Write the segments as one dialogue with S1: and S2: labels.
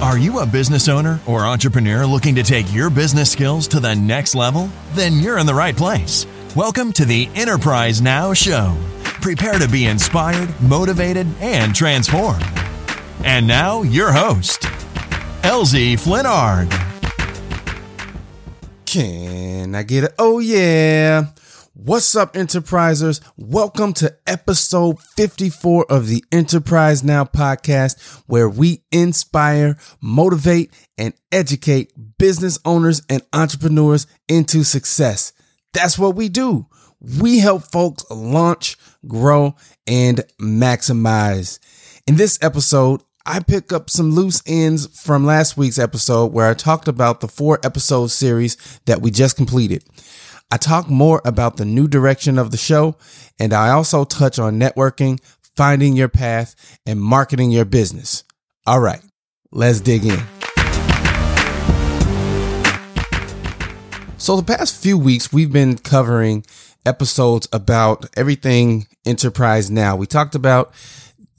S1: Are you a business owner or entrepreneur looking to take your business skills to the next level? Then you're in the right place. Welcome to the Enterprise Now Show. Prepare to be inspired, motivated, and transformed. And now, your host, LZ Flenard.
S2: Can I get it? Oh, yeah. What's up, enterprisers? Welcome to episode 54 of the Enterprise Now podcast, where we inspire, motivate, and educate business owners and entrepreneurs into success. That's what we do. We help folks launch, grow, and maximize. In this episode, I pick up some loose ends from last week's episode where I talked about the four episode series that we just completed. I talk more about the new direction of the show, and I also touch on networking, finding your path, and marketing your business. All right, let's dig in. So, the past few weeks, we've been covering episodes about everything enterprise now. We talked about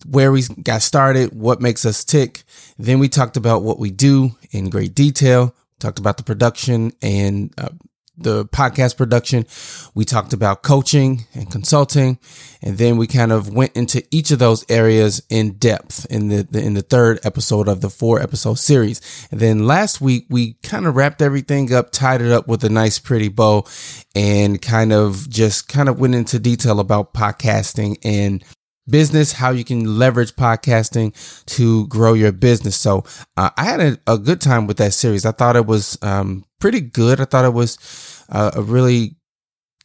S2: where we got started, what makes us tick. Then we talked about what we do in great detail, talked about the production and uh, the podcast production. We talked about coaching and consulting, and then we kind of went into each of those areas in depth in the, the, in the third episode of the four episode series. And then last week we kind of wrapped everything up, tied it up with a nice pretty bow, and kind of just kind of went into detail about podcasting and business, how you can leverage podcasting to grow your business. So uh, I had a, a, good time with that series. I thought it was um, pretty good. I thought it was uh, a really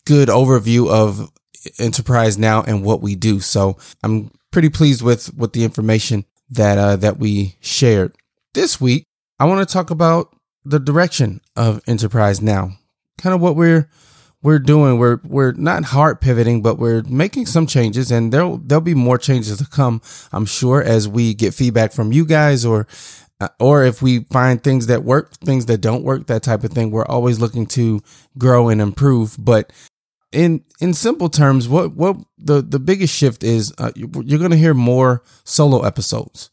S2: good overview of Enterprise Now and what we do. So I'm pretty pleased with with the information that uh, that we shared this week. I want to talk about the direction of Enterprise Now, kind of what we're we're doing. We're we're not hard pivoting, but we're making some changes, and there'll there'll be more changes to come. I'm sure as we get feedback from you guys, or uh, or if we find things that work, things that don't work, that type of thing. We're always looking to grow and improve. But in in simple terms, what what the the biggest shift is, uh, you're going to hear more solo episodes.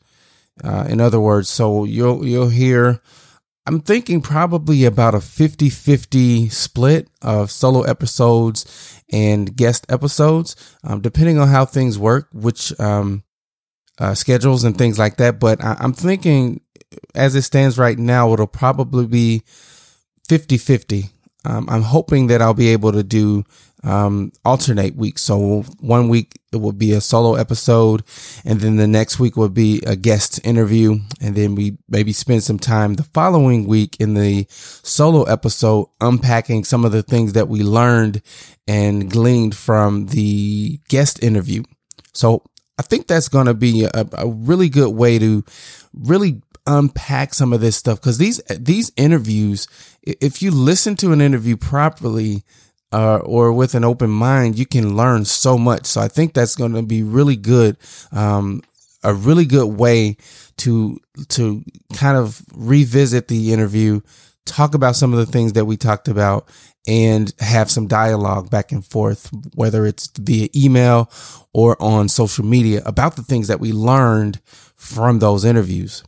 S2: Uh, in other words, so you'll you'll hear I'm thinking probably about a 50 50 split of solo episodes and guest episodes, um, depending on how things work, which um, uh, schedules and things like that. But I- I'm thinking as it stands right now, it'll probably be 50 50. Um, I'm hoping that I'll be able to do um, alternate weeks. So one week it will be a solo episode, and then the next week will be a guest interview, and then we maybe spend some time the following week in the solo episode unpacking some of the things that we learned and gleaned from the guest interview. So I think that's going to be a, a really good way to really unpack some of this stuff because these these interviews, if you listen to an interview properly uh, or with an open mind, you can learn so much. So I think that's going to be really good. Um, a really good way to, to kind of revisit the interview, talk about some of the things that we talked about and have some dialogue back and forth, whether it's via email or on social media about the things that we learned from those interviews.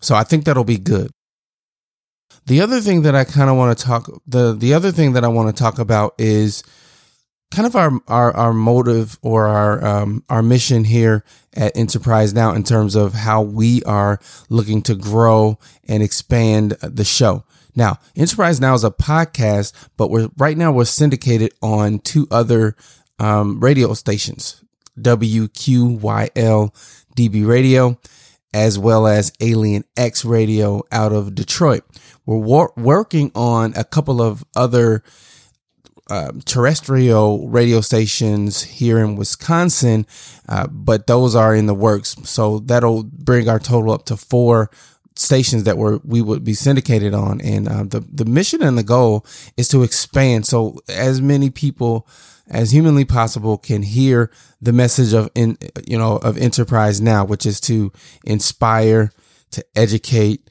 S2: So I think that'll be good. The other thing that I kind of want to talk the the other thing that I want to talk about is kind of our our our motive or our um our mission here at Enterprise Now in terms of how we are looking to grow and expand the show. Now, Enterprise Now is a podcast, but we're right now we're syndicated on two other um, radio stations, WQYL DB Radio as well as Alien X Radio out of Detroit. We're wor- working on a couple of other uh, terrestrial radio stations here in Wisconsin, uh, but those are in the works. So that'll bring our total up to four stations that were we would be syndicated on, and uh, the the mission and the goal is to expand so as many people as humanly possible can hear the message of in you know of enterprise now, which is to inspire, to educate,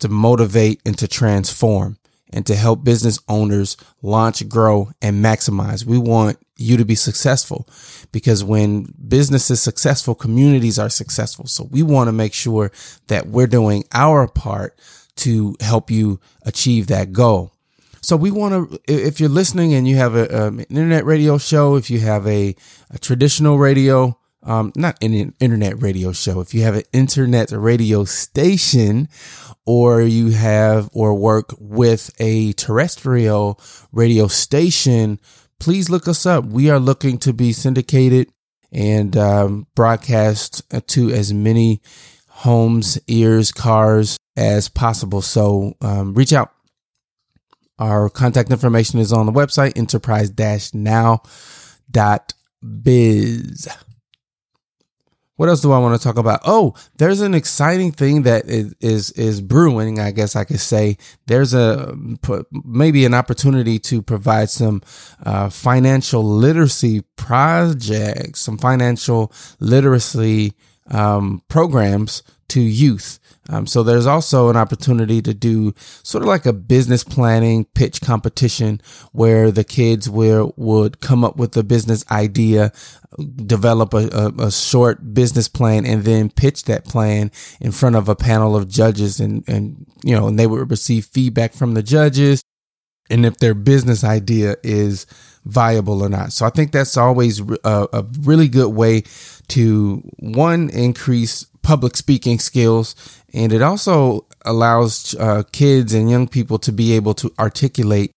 S2: to motivate, and to transform and to help business owners launch, grow, and maximize. We want you to be successful because when business is successful, communities are successful. So we want to make sure that we're doing our part to help you achieve that goal. So we want to, if you're listening and you have a, um, an internet radio show, if you have a, a traditional radio, um, not an internet radio show, if you have an internet radio station or you have or work with a terrestrial radio station, please look us up. We are looking to be syndicated and um, broadcast to as many homes, ears, cars as possible. So um, reach out. Our contact information is on the website, enterprise-now.biz. What else do I want to talk about? Oh, there's an exciting thing that is, is, is brewing. I guess I could say there's a maybe an opportunity to provide some uh, financial literacy projects, some financial literacy um, programs to youth. Um, so there's also an opportunity to do sort of like a business planning pitch competition where the kids will would come up with a business idea, develop a, a, a, short business plan, and then pitch that plan in front of a panel of judges, and and you know, and they would receive feedback from the judges, and if their business idea is viable or not. So I think that's always a, a really good way to one increase public speaking skills and it also allows uh, kids and young people to be able to articulate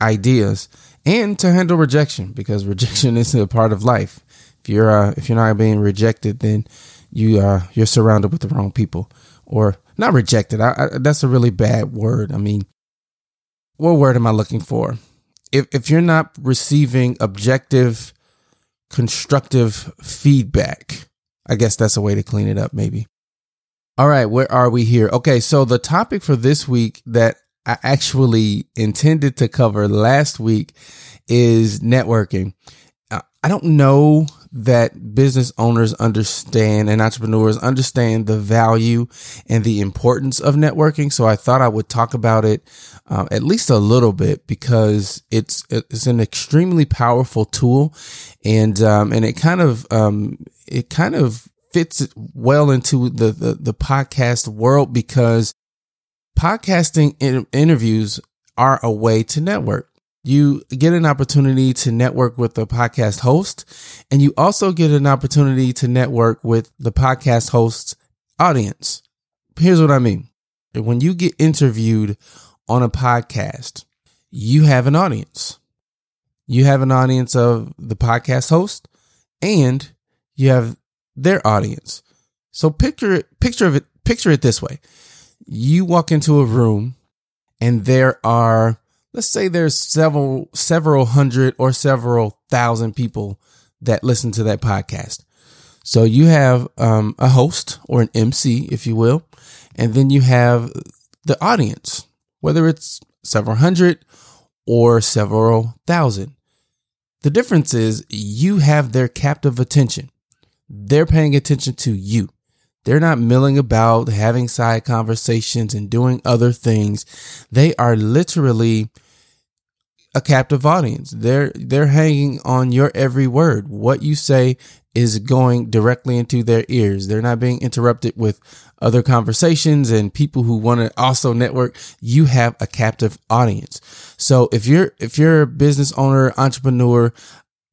S2: ideas and to handle rejection because rejection is a part of life. If you're uh, if you're not being rejected, then you uh, you're surrounded with the wrong people, or not rejected. I, I, that's a really bad word. I mean, what word am I looking for? If if you're not receiving objective, constructive feedback, I guess that's a way to clean it up. Maybe all right, where are we here? Okay, so the topic for this week that I actually intended to cover last week is networking. Uh, I don't know that business owners understand and entrepreneurs understand the value and the importance of networking. So I thought I would talk about it uh, at least a little bit because it's it's an extremely powerful tool, and um, and it kind of um, it kind of fits well into the, the, the podcast world because podcasting in- interviews are a way to network. You get an opportunity to network with the podcast host, and you also get an opportunity to network with the podcast host's audience. Here's what I mean. When you get interviewed on a podcast, you have an audience. You have an audience of the podcast host and you have their audience. So picture picture of it, picture it this way. You walk into a room and there are, let's say there's several, several hundred or several thousand people that listen to that podcast. So you have um, a host or an MC, if you will, and then you have the audience, whether it's several hundred or several thousand. The difference is you have their captive attention they're paying attention to you. They're not milling about, having side conversations and doing other things. They are literally a captive audience. They're they're hanging on your every word. What you say is going directly into their ears. They're not being interrupted with other conversations and people who want to also network. You have a captive audience. So if you're if you're a business owner, entrepreneur,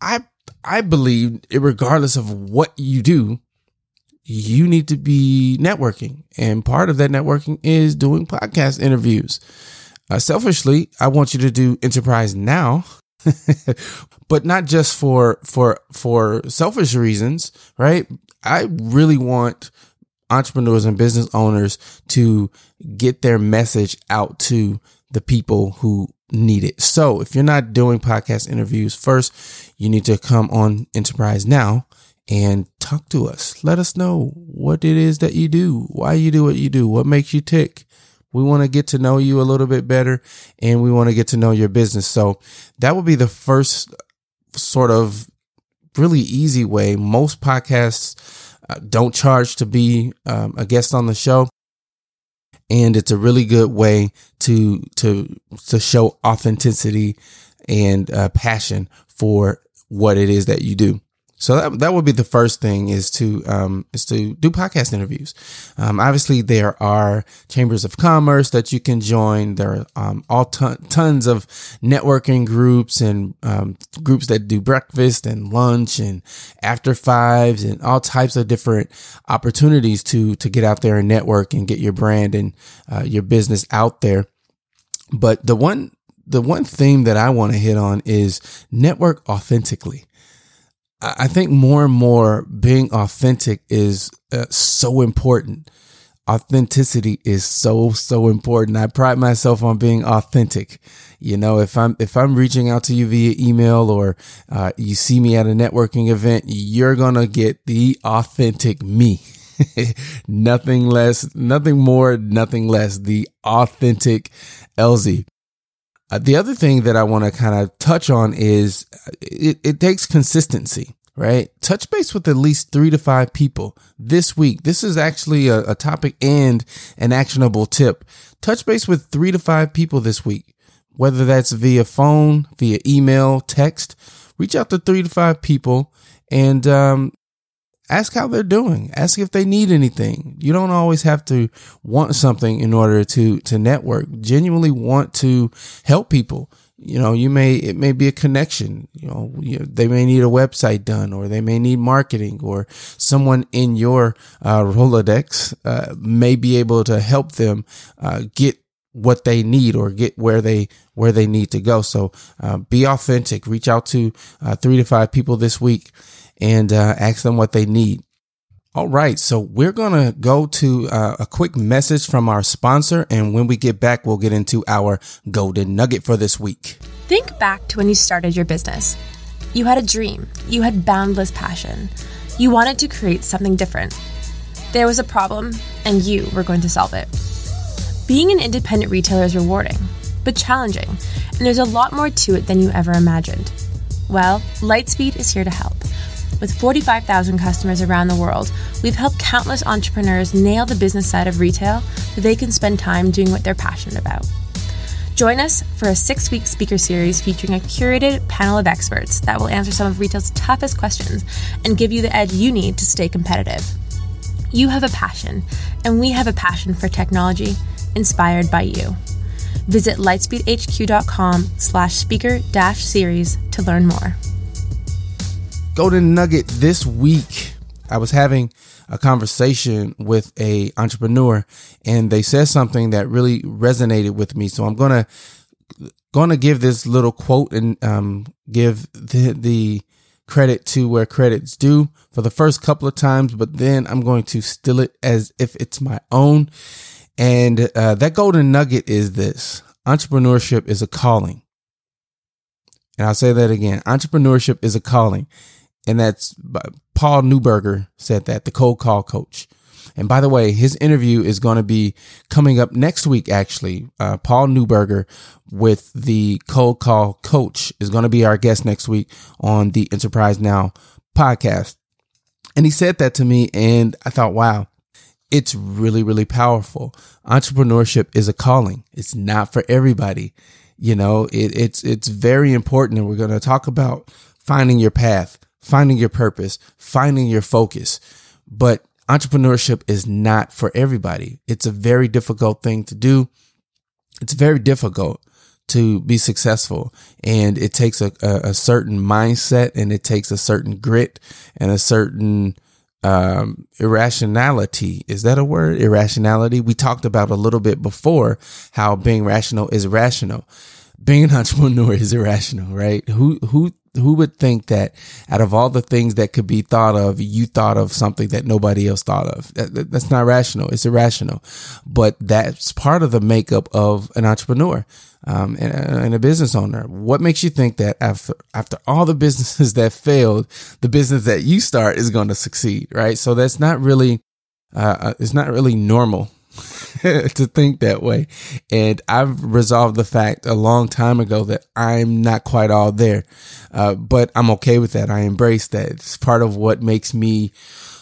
S2: I I believe, regardless of what you do, you need to be networking. And part of that networking is doing podcast interviews. Uh, selfishly, I want you to do enterprise now, but not just for, for, for selfish reasons, right? I really want entrepreneurs and business owners to get their message out to the people who need it. So if you're not doing podcast interviews, first you need to come on Enterprise Now and talk to us. Let us know what it is that you do, why you do what you do, what makes you tick. We want to get to know you a little bit better and we want to get to know your business. So that would be the first sort of really easy way. Most podcasts uh, don't charge to be um, a guest on the show. And it's a really good way to, to, to show authenticity and uh, passion for what it is that you do. So that that would be the first thing is to um, is to do podcast interviews. Um, obviously, there are chambers of commerce that you can join. There are um, all ton, tons of networking groups and um, groups that do breakfast and lunch and after fives and all types of different opportunities to to get out there and network and get your brand and uh, your business out there. But the one the one theme that I want to hit on is network authentically. I think more and more being authentic is uh, so important. Authenticity is so, so important. I pride myself on being authentic. You know, if I'm, if I'm reaching out to you via email or, uh, you see me at a networking event, you're to get the authentic me. nothing less, nothing more, nothing less. The authentic LZ. Uh, the other thing that I want to kind of touch on is uh, it, it takes consistency, right? Touch base with at least three to five people this week. This is actually a, a topic and an actionable tip. Touch base with three to five people this week, whether that's via phone, via email, text. Reach out to three to five people and um, ask how they're doing. Ask if they need anything. You don't always have to want something in order to, to network. Genuinely want to help people. You know, you may, it may be a connection. You know, you, they may need a website done or they may need marketing or someone in your, uh, Rolodex, uh, may be able to help them, uh, get what they need or get where they where they need to go so uh, be authentic reach out to uh, three to five people this week and uh, ask them what they need. All right, so we're going to go to uh, a quick message from our sponsor, and when we get back, we'll get into our golden nugget for this week.
S3: Think back to when you started your business. You had a dream, you had boundless passion, you wanted to create something different. There was a problem, and you were going to solve it. Being an independent retailer is rewarding, but challenging, and there's a lot more to it than you ever imagined. Well, Lightspeed is here to help. With 45,000 customers around the world, we've helped countless entrepreneurs nail the business side of retail so they can spend time doing what they're passionate about. Join us for a six week speaker series featuring a curated panel of experts that will answer some of retail's toughest questions and give you the edge you need to stay competitive. You have a passion, and we have a passion for technology inspired by you. Visit lightspeedhq.com slash speaker dash series to learn more.
S2: Golden Nugget this week. I was having a conversation with a entrepreneur and they said something that really resonated with me. So I'm going to, going to give this little quote and, um, give the, the credit to where credit's due for the first couple of times, but then I'm going to steal it as if it's my own. And, uh, that golden nugget is this entrepreneurship is a calling. And I'll say that again. Entrepreneurship is a calling and that's Paul Newberger said that the cold call coach. And by the way, his interview is going to be coming up next week. Actually, uh, Paul Newberger with the cold call coach is going to be our guest next week on the Enterprise Now podcast. And he said that to me, and I thought, wow, it's really, really powerful. Entrepreneurship is a calling. It's not for everybody. You know, it, it's, it's very important. And we're going to talk about finding your path finding your purpose, finding your focus. But entrepreneurship is not for everybody. It's a very difficult thing to do. It's very difficult to be successful and it takes a, a, a certain mindset and it takes a certain grit and a certain um, irrationality. Is that a word? Irrationality. We talked about a little bit before how being rational is rational. Being an entrepreneur is irrational, right? Who, who who would think that out of all the things that could be thought of, you thought of something that nobody else thought of? That, that's not rational. It's irrational, but that's part of the makeup of an entrepreneur. Um, and, and, a business owner. What makes you think that after after all the businesses that failed, the business that you start is going to succeed, right? So that's not really, uh, uh it's not really normal to think that way. And I've resolved the fact a long time ago that I'm not quite all there. Uh, but I'm okay with that. I embrace that. It's part of what makes me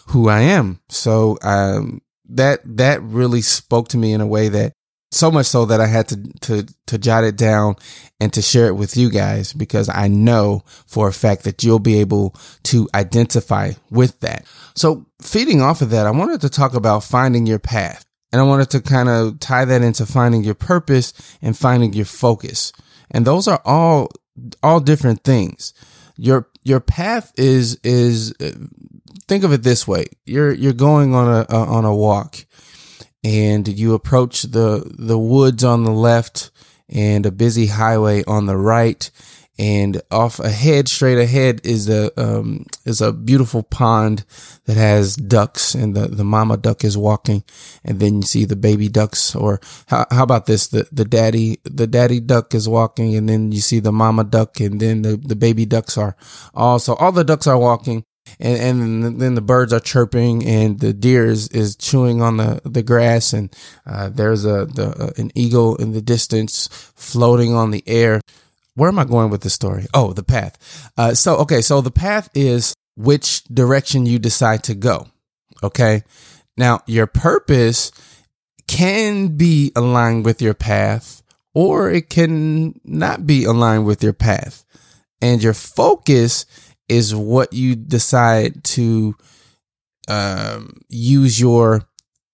S2: who I am. So, um, that, that really spoke to me in a way that so much so that I had to, to, to jot it down and to share it with you guys because I know for a fact that you'll be able to identify with that. So feeding off of that, I wanted to talk about finding your path. And I wanted to kind of tie that into finding your purpose and finding your focus. And those are all, all different things. Your, your path is, is, uh, think of it this way. You're, you're going on a, on a walk and you approach the, the woods on the left and a busy highway on the right and off ahead, straight ahead is a um, is a beautiful pond that has ducks, and the, the mama duck is walking, and then you see the baby ducks. Or how, how about this? The the daddy the daddy duck is walking, and then you see the mama duck, and then the, the baby ducks are also all the ducks are walking. And, and then the birds are chirping and the deer is, is chewing on the, the grass and, uh, there's a, the, uh, an eagle in the distance floating on the air where am I going with this story? Oh, the path. Uh, so, okay. So the path is which direction you decide to go. Okay. Now your purpose can be aligned with your path or it can not be aligned with your path. And your focus is what you decide to um, use your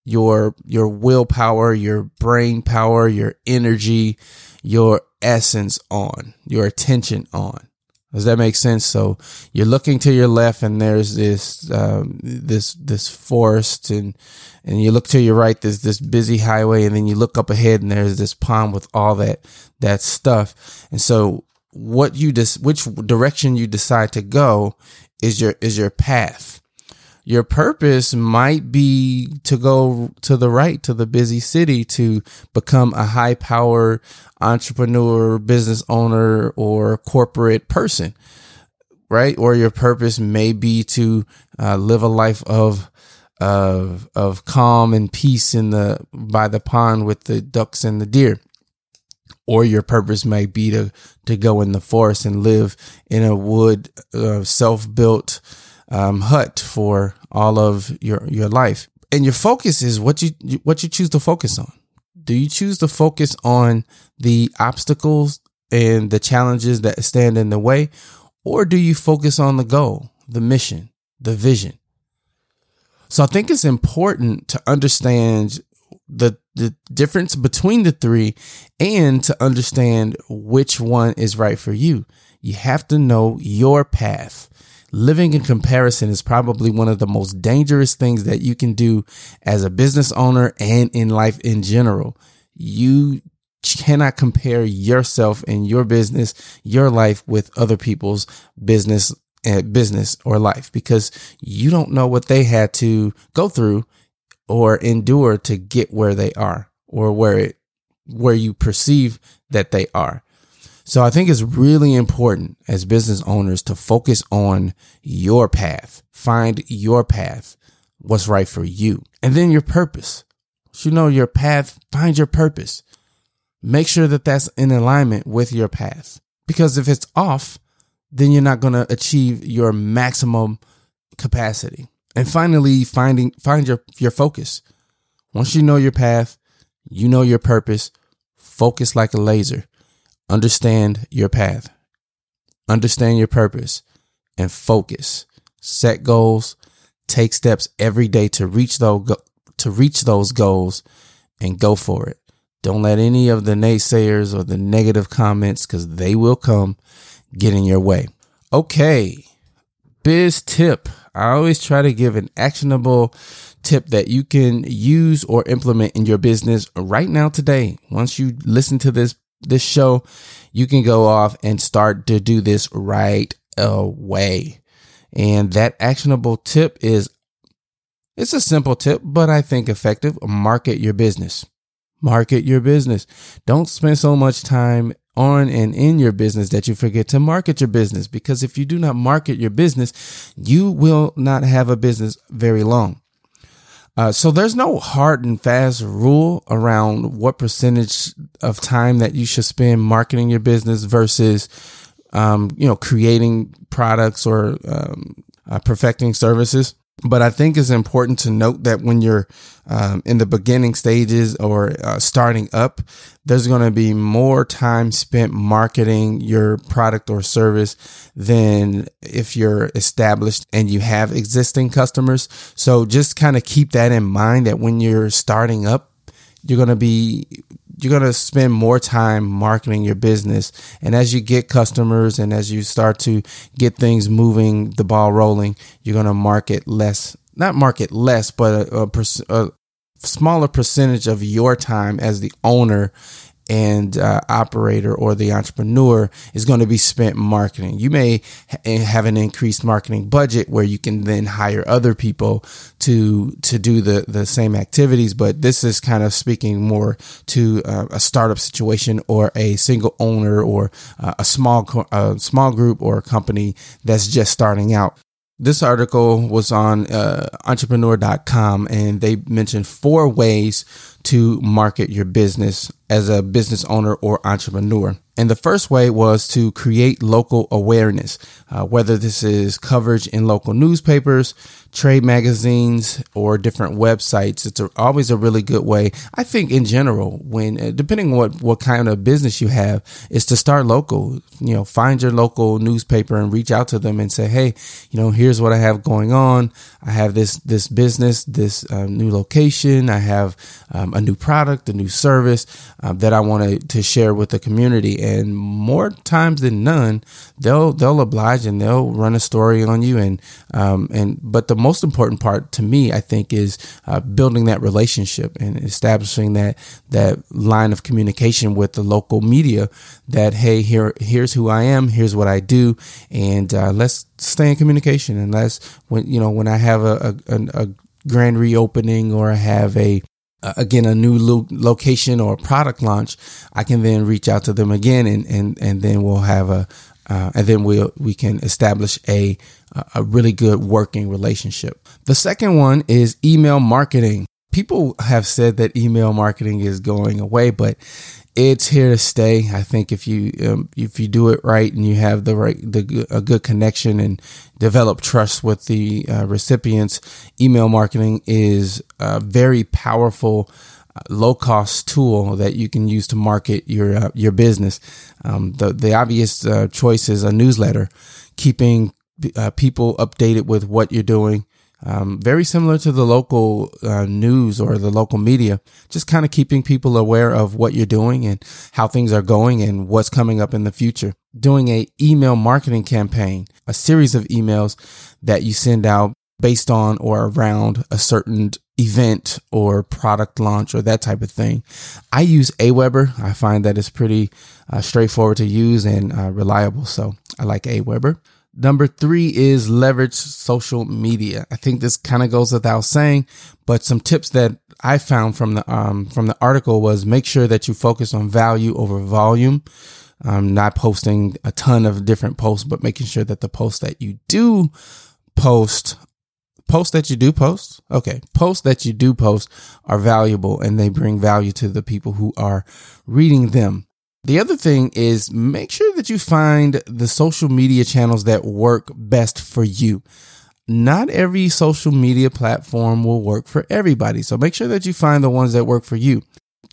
S2: your your willpower, your brain power, your energy, your essence on, your attention on. Does that make sense? So you're looking to your left, and there's this um, this this forest, and and you look to your right, there's this busy highway, and then you look up ahead, and there's this pond with all that that stuff. And so, what you just which direction you decide to go is your is your path your purpose might be to go to the right to the busy city to become a high power entrepreneur, business owner, or corporate person, right? Or your purpose may be to uh, live a life of of of calm and peace in the by the pond with the ducks and the deer or your purpose may be to to go in the forest and live in a wood uh, self-built um, hut for all of your your life. And your focus is what you what you choose to focus on. Do you choose to focus on the obstacles and the challenges that stand in the way, or do you focus on the goal, the mission, the vision? So I think it's important to understand the the difference between the three and to understand which one is right for you. You have to know your path living in comparison is probably one of the most dangerous things that you can do as a business owner and in life in general. You cannot compare yourself and your business, your life with other people's business uh, business or life because you don't know what they had to go through or endure to get where they are or where it where you perceive that they are. So I think it's really important as business owners to focus on your path, find your path, what's right for you, and then your purpose. So you know your path, find your purpose. Make sure that that's in alignment with your path. Because if it's off, then you're not going to achieve your maximum capacity. And finally, finding find your your focus. Once you know your path, you know your purpose, focus like a laser. Understand your path, understand your purpose, and focus. Set goals, take steps every day to reach those to reach those goals, and go for it. Don't let any of the naysayers or the negative comments, because they will come, get in your way. Okay, biz tip. I always try to give an actionable tip that you can use or implement in your business right now today. Once you listen to this this show, you can go off and start to do this right away. And that actionable tip is it's a simple tip, but I think effective. Market your business. Market your business. Don't spend so much time on and in your business that you forget to market your business. Because if you do not market your business, you will not have a business very long. Uh, so there's no hard and fast rule around what percentage of time that you should spend marketing your business versus, um, you know, creating products or um, uh, perfecting services. But I think it's important to note that when you're um, in the beginning stages or uh, starting up, there's going to be more time spent marketing your product or service than if you're established and you have existing customers. So just kind of keep that in mind that when you're starting up, you're going to be you're going to spend more time marketing your business. And as you get customers and as you start to get things moving, the ball rolling, you're going to market less, not market less, but a, a, a smaller percentage of your time as the owner and uh, operator or the entrepreneur is going to be spent marketing. You may ha- eh, have an increased marketing budget where you can then hire other people to to do the the same activities, but this is kind of speaking more to uh, a startup situation or a single owner or uh, a small co- a small group or a company that's just starting out. This article was on uh, entrepreneur.com and they mentioned four ways to market your business as a business owner or entrepreneur. And the first way was to create local awareness, uh, whether this is coverage in local newspapers, trade magazines, or different websites. It's a, always a really good way. I think in general, when uh, depending on what what kind of business you have, is to start local. You know, find your local newspaper and reach out to them and say, hey, you know, here's what I have going on. I have this this business, this uh, new location. I have um, a new product, a new service um, that I want to share with the community and more times than none, they'll they'll oblige and they'll run a story on you. And um, and but the most important part to me, I think, is uh, building that relationship and establishing that that line of communication with the local media. That hey, here here's who I am, here's what I do, and uh, let's stay in communication. And let's when you know when I have a, a, a grand reopening or I have a again a new lo- location or product launch, I can then reach out to them again, and and and then we'll have a uh, and then we we'll, we can establish a a really good working relationship. The second one is email marketing. People have said that email marketing is going away, but it's here to stay. I think if you um, if you do it right and you have the right the a good connection and develop trust with the uh, recipients, email marketing is a very powerful, uh, low cost tool that you can use to market your uh, your business. Um, the the obvious uh, choice is a newsletter, keeping uh, people updated with what you're doing um, very similar to the local uh, news or the local media, just kind of keeping people aware of what you're doing and how things are going and what's coming up in the future. Doing a email marketing campaign, a series of emails that you send out based on or around a certain event or product launch or that type of thing. I use Aweber. I find that it's pretty uh, straightforward to use and uh, reliable. So I like Aweber. Number three is leverage social media. I think this kind of goes without saying, but some tips that I found from the um, from the article was make sure that you focus on value over volume. Um, not posting a ton of different posts, but making sure that the posts that you do post, posts that you do post, okay, posts that you do post are valuable and they bring value to the people who are reading them. The other thing is make sure that you find the social media channels that work best for you. Not every social media platform will work for everybody. So make sure that you find the ones that work for you.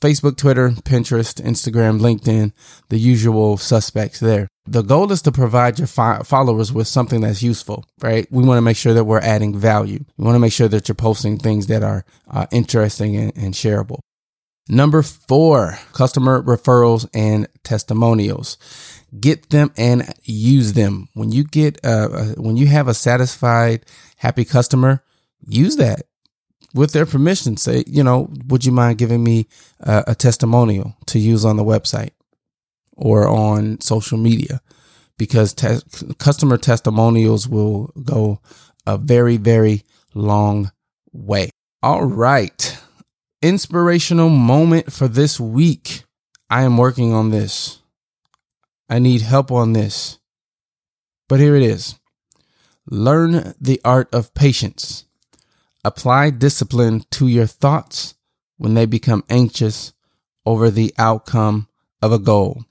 S2: Facebook, Twitter, Pinterest, Instagram, LinkedIn, the usual suspects there. The goal is to provide your fi- followers with something that's useful, right? We want to make sure that we're adding value. We want to make sure that you're posting things that are uh, interesting and, and shareable. Number four, customer referrals and testimonials. Get them and use them. When you get, uh, uh, when you have a satisfied, happy customer, use that with their permission. Say, you know, would you mind giving me a testimonial to use on the website or on social media? because te- customer testimonials will go a very, very long way. All right. Inspirational moment for this week. I am working on this. I need help on this. But here it is Learn the art of patience. Apply discipline to your thoughts when they become anxious over the outcome of a goal.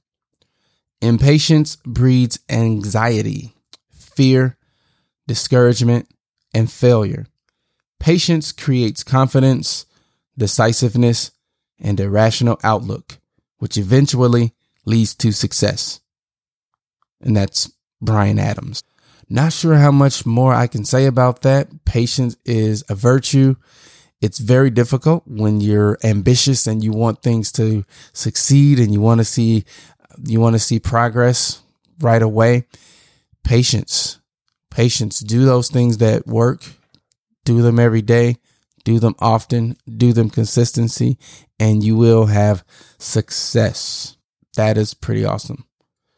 S2: Impatience breeds anxiety, fear, discouragement, and failure. Patience creates confidence, decisiveness, and a rational outlook, which eventually leads to success. And that's Brian Adams. Not sure how much more I can say about that. Patience is a virtue. It's very difficult when you're ambitious and you want things to succeed and you want to see you want to see progress right away. Patience. Patience. Do those things that work. Do them every day. Do them often. Do them consistency and you will have success. That is pretty awesome.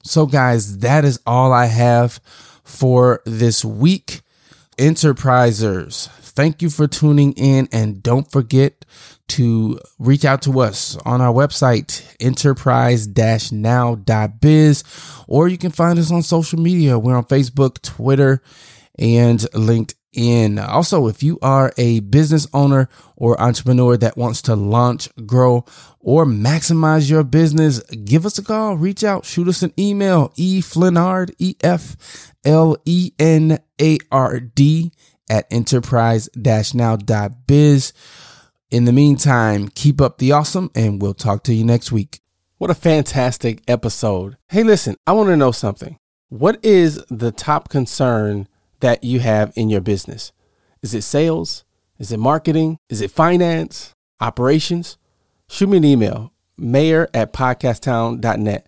S2: So guys, that is all I have for this week. Enterprisers, thank you for tuning in and don't forget to reach out to us on our website, enterprise-now.biz, or you can find us on social media. We're on Facebook, Twitter, and LinkedIn. Also, if you are a business owner or entrepreneur that wants to launch, grow, or maximize your business, give us a call, reach out, shoot us an email, eflenard, E-F-L-E-N-A-R-D at enterprise-now.biz. In the meantime, keep up the awesome and we'll talk to you next week. What a fantastic episode. Hey, listen, I want to know something. What is the top concern that you have in your business? Is it sales? Is it marketing? Is it finance? Operations? Shoot me an email, mayor at podcasttown.net.